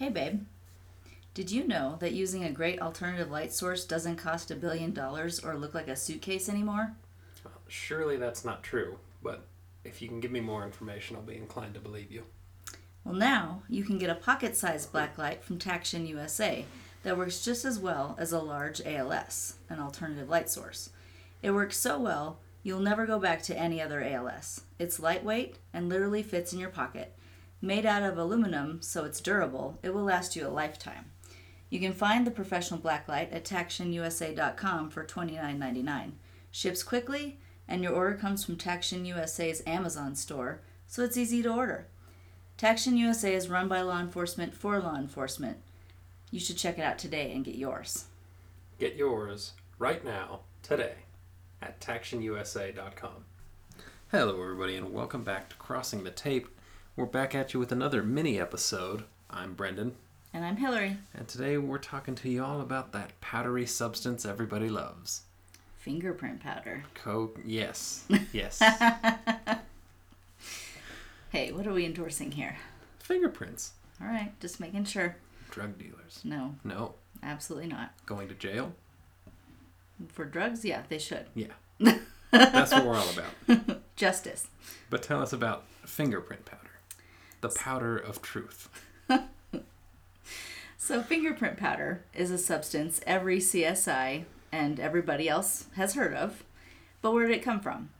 Hey, babe. Did you know that using a great alternative light source doesn't cost a billion dollars or look like a suitcase anymore? Well, surely that's not true, but if you can give me more information, I'll be inclined to believe you. Well, now you can get a pocket sized blacklight from Taction USA that works just as well as a large ALS, an alternative light source. It works so well, you'll never go back to any other ALS. It's lightweight and literally fits in your pocket. Made out of aluminum, so it's durable, it will last you a lifetime. You can find the professional blacklight at TactionUSA.com for $29.99. Ships quickly, and your order comes from Taction USA's Amazon store, so it's easy to order. Taction USA is run by law enforcement for law enforcement. You should check it out today and get yours. Get yours right now, today, at TactionUSA.com. Hello, everybody, and welcome back to Crossing the Tape. We're back at you with another mini episode. I'm Brendan, And I'm Hilary. and today we're talking to you all about that powdery substance everybody loves. Fingerprint powder. Coke, yes, yes. Hey, what are we endorsing here? Fingerprints. All right, just making sure. Drug dealers. No, No. absolutely not. Going to jail? For drugs, yeah, they should. Yeah. That's what we're all about. Justice. But tell us about fingerprint powder, the powder of truth. So, fingerprint powder is a substance every CSI and everybody else has heard of. But where did it come from?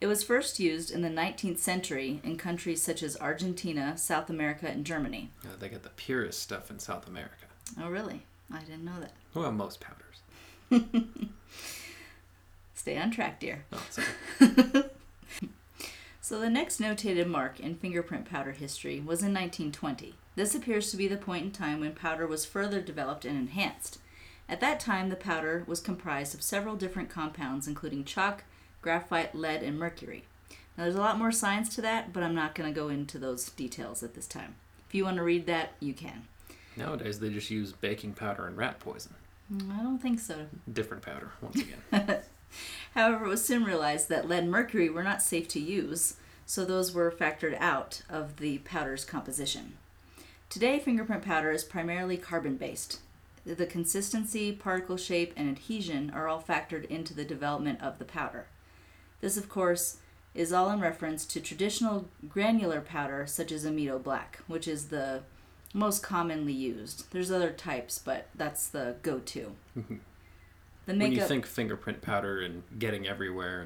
It was first used in the 19th century in countries such as Argentina, South America, and Germany. Uh, they get the purest stuff in South America. Oh, really? I didn't know that. Well, most powders. Stay on track, dear. Oh, sorry. So, the next notated mark in fingerprint powder history was in 1920. This appears to be the point in time when powder was further developed and enhanced. At that time, the powder was comprised of several different compounds, including chalk, graphite, lead, and mercury. Now, there's a lot more science to that, but I'm not going to go into those details at this time. If you want to read that, you can. Nowadays, they just use baking powder and rat poison. Mm, I don't think so. Different powder, once again. However, it was soon realized that lead and mercury were not safe to use, so those were factored out of the powder's composition. Today, fingerprint powder is primarily carbon based. The consistency, particle shape, and adhesion are all factored into the development of the powder. This, of course, is all in reference to traditional granular powder such as Amido Black, which is the most commonly used. There's other types, but that's the go to. Mm-hmm. The when you think fingerprint powder and getting everywhere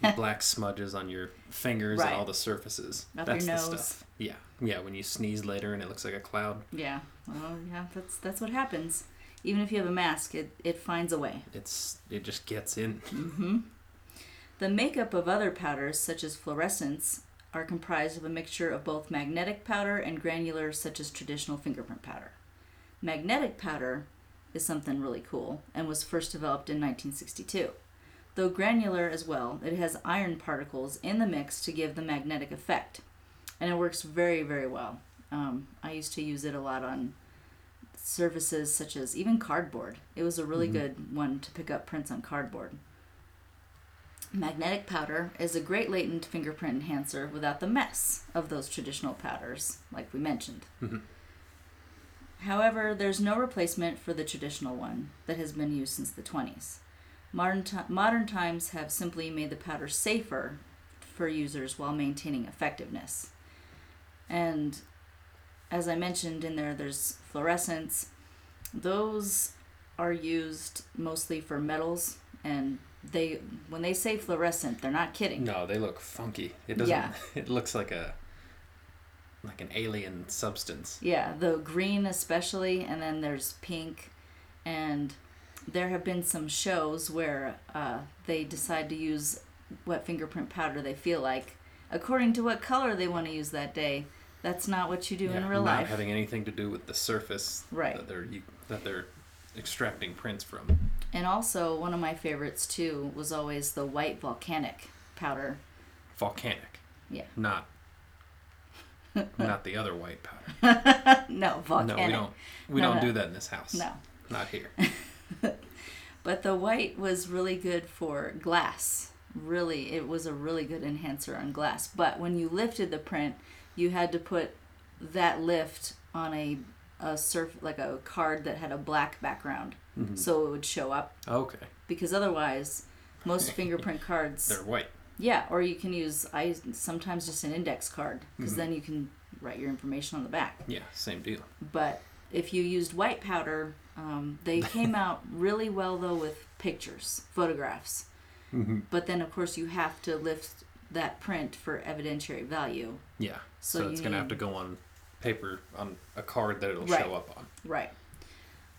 and black smudges on your fingers Right. and all the surfaces, Up that's the stuff. Yeah, yeah. When you sneeze later and it looks like a cloud, Yeah, well, yeah, that's that's what happens. Even if you have a mask, it, it finds a way. it's it just gets in. Mm-hmm. The makeup of other powders, such as fluorescents, are comprised of a mixture of both magnetic powder and granular, such as traditional fingerprint powder. Magnetic powder is something really cool and was first developed in 1962. Though granular as well, it has iron particles in the mix to give the magnetic effect, and it works very, very well. Um, I used to use it a lot on surfaces such as even cardboard. It was a really Mhm. good one to pick up prints on cardboard. Magnetic powder is a great latent fingerprint enhancer without the mess of those traditional powders, like we mentioned. Mhm. However, there's no replacement for the traditional one that has been used since the 20s. Modern, ti modern times have simply made the powder safer for users while maintaining effectiveness. And as I mentioned in there, there's fluorescence. Those are used mostly for metals, and they when they say fluorescent, they're not kidding. No, they look funky. It doesn't. Yeah. It looks like a like an alien substance. Yeah, the green especially, and then there's pink, and there have been some shows where uh, they decide to use what fingerprint powder they feel like, according to what color they want to use that day. That's not what you do in real not life. Not having anything to do with the surface Right. that they're that they're extracting prints from. And also, one of my favorites too was always the white volcanic powder. Volcanic. Yeah. Not. not the other white powder. no, volcanic. No, we don't. We No, don't no. do that in this house. No. Not here. But the white was really good for glass. Really, it was a really good enhancer on glass. But when you lifted the print, you had to put that lift on a a surf like a card that had a black background, Mm-hmm. so it would show up Okay. because otherwise, most fingerprint cards. They're white. Yeah, or you can use I sometimes just an index card because Mm-hmm. then you can write your information on the back. Yeah, same deal. But if you used white powder, um, they came out really well though with pictures, photographs. Mm-hmm. But then of course you have to lift that print for evidentiary value. Yeah. So So, it's gonna have to go on paper on a card that it'll Right. show up on. Right.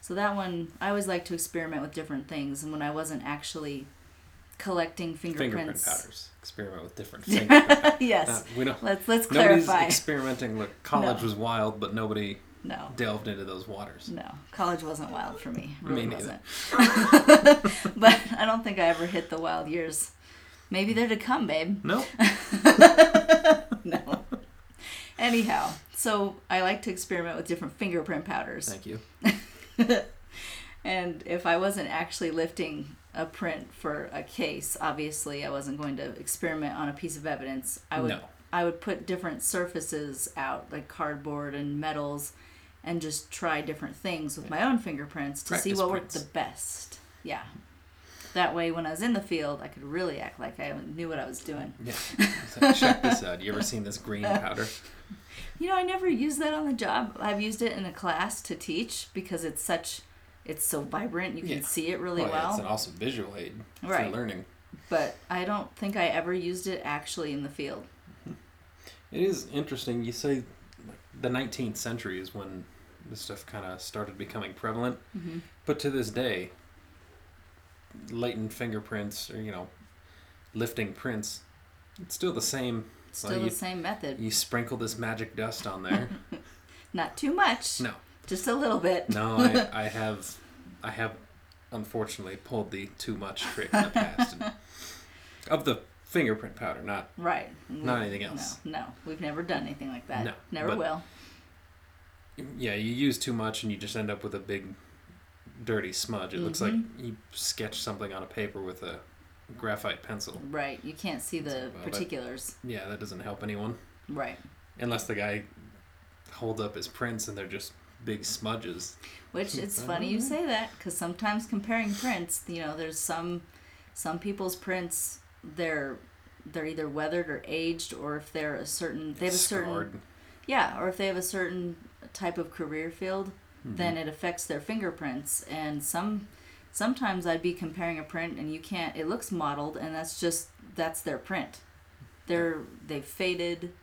So that one, I always like to experiment with different things, and when I wasn't actually collecting Fingerprint fingerprints. powders. Experiment with different fingerprint powders. yes. Uh, we don't. Let's let's Nobody's clarify. experimenting. Look, college No. was wild, but nobody no. delved into those waters. No, college wasn't wild for me. It Me neither. wasn't. but I don't think I ever hit the wild years. Maybe they're to come, babe. No. No. Anyhow, so I like to experiment with different fingerprint powders. Thank you. And if I wasn't actually lifting a print for a case, obviously I wasn't going to experiment on a piece of evidence. I would No. I would put different surfaces out, like cardboard and metals, and just try different things with my own fingerprints to see what prints. worked the best. Yeah. That way, when I was in the field, I could really act like I knew what I was doing. Yeah. So check this out. You ever seen this green powder? You know, I never used that on the job. I've used it in a class to teach because it's such, it's so vibrant. You can Yeah. see it really Well, well. It's an awesome visual aid Right. for learning. but I don't think I ever used it actually in the field. It is interesting. You say the 19th century is when this stuff kind of started becoming prevalent, hmm but to this day, latent fingerprints or you know, lifting prints, it's still the same. Still Well, the you- same method. You sprinkle this magic dust on there. Not too much. No. Just a little bit. No, I, I have, I have, unfortunately pulled the too much trick in the past. And, of the fingerprint powder, not Right. Not anything else. No, no. We've never done anything like that. No, Never but- will. yeah. You use too much and you just end up with a big, dirty smudge. It looks like Mm-hmm. you sketched something on a paper with a graphite pencil. Right. You can't see the Well, that- particulars. Yeah, that doesn't help anyone Right. unless the guy holds up his prints and they're just big smudges. Which it's funny you say that because sometimes comparing prints, you know, there's some some people's prints they're they're either weathered or aged, or if they're a certain they have a certain Scarred. yeah, or if they have a certain type of career field, Mm-hmm. then it affects their fingerprints. And some sometimes I'd be comparing a print and you can't. It looks modeled, and that's just that's their print. They're they've faded.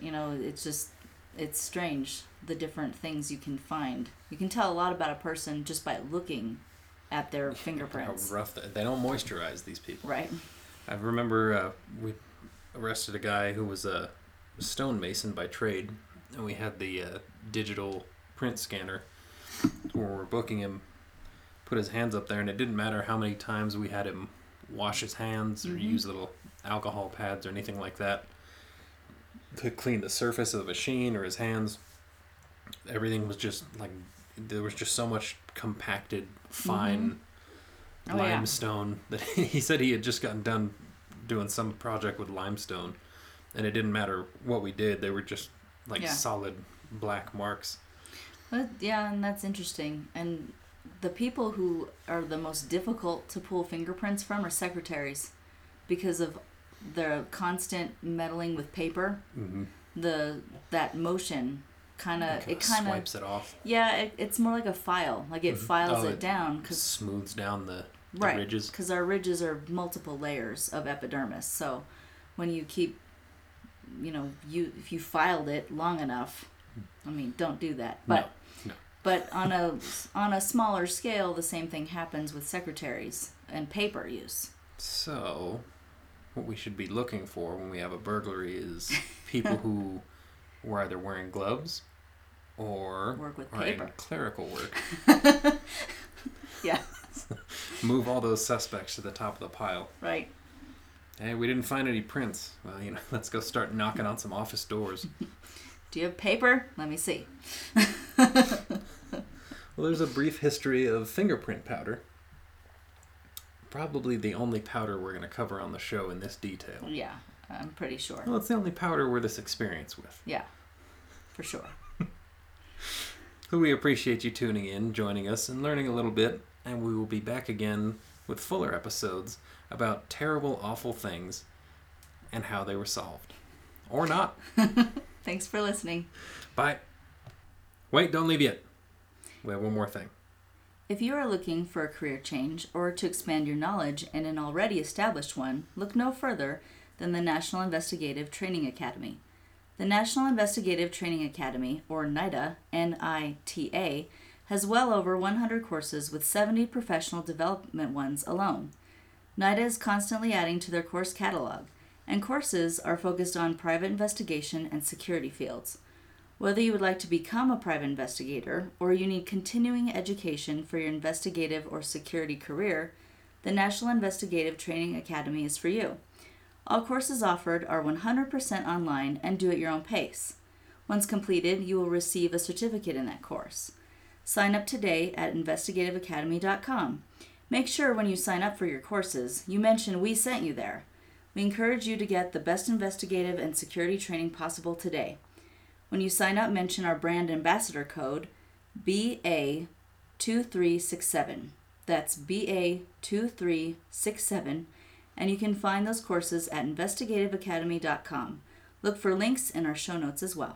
You know, it's just it's strange the different things you can find. You can tell a lot about a person just by looking at their fingerprints. How rough they, they don't moisturize these people. Right. I remember uh, we arrested a guy who was a stonemason by trade, and we had the uh, digital print scanner where we're booking him. Put his hands up there, and it didn't matter how many times we had him wash his hands or Mhm. use little alcohol pads or anything like that to clean the surface of the machine or his hands. Everything was just like there was just so much compacted, fine mm-hmm. Oh, yeah. limestone that he said he had just gotten done doing some project with limestone and it didn't matter what we did they were just like Yeah. solid black marks But yeah, and that's interesting. And the people who are the most difficult to pull fingerprints from are secretaries because of the constant meddling with paper. mm-hmm. The that motion kind of it kind of swipes it off yeah, it, it's more like a file. Like it Mhm. files Oh, it, it down because smooths down the, the right ridges because our ridges are multiple layers of epidermis. So when you keep you know you if you filed it long enough, I mean don't do that. But no. but on a on a smaller scale, the same thing happens with secretaries and paper use. so what we should be looking for when we have a burglary is people who were either wearing gloves or Work with paper. clerical work Yeah, move all those suspects to the top of the pile right. Hey, we didn't find any prints. Well, you know, let's go start knocking on some office doors. Do you have paper? Let me see. Well, there's a brief history of fingerprint powder. Probably the only powder we're going to cover on the show in this detail. Yeah, I'm pretty sure. Well, it's the only powder we're this experienced with. Yeah. for sure. So we appreciate you tuning in, joining us, and learning a little bit. And we will be back again with fuller episodes about terrible, awful things and how they were solved. Or not. Thanks for listening. Bye. Wait, don't leave yet. We have one more thing. If you are looking for a career change or to expand your knowledge in an already established one, look no further than the National Investigative Training Academy. The National Investigative Training Academy, or NITA, N I T A, has well over 100 courses with 70 professional development ones alone. NITA is constantly adding to their course catalog, and courses are focused on private investigation and security fields. Whether you would like to become a private investigator or you need continuing education for your investigative or security career, the National Investigative Training Academy is for you. All courses offered are 100% online and do at your own pace. Once completed, you will receive a certificate in that course. Sign up today at investigativeacademy.com. Make sure when you sign up for your courses, you mention we sent you there. We encourage you to get the best investigative and security training possible today. When you sign up, mention our brand ambassador code BA2367. That's BA2367 and you can find those courses at investigativeacademy.com. Look for links in our show notes as well.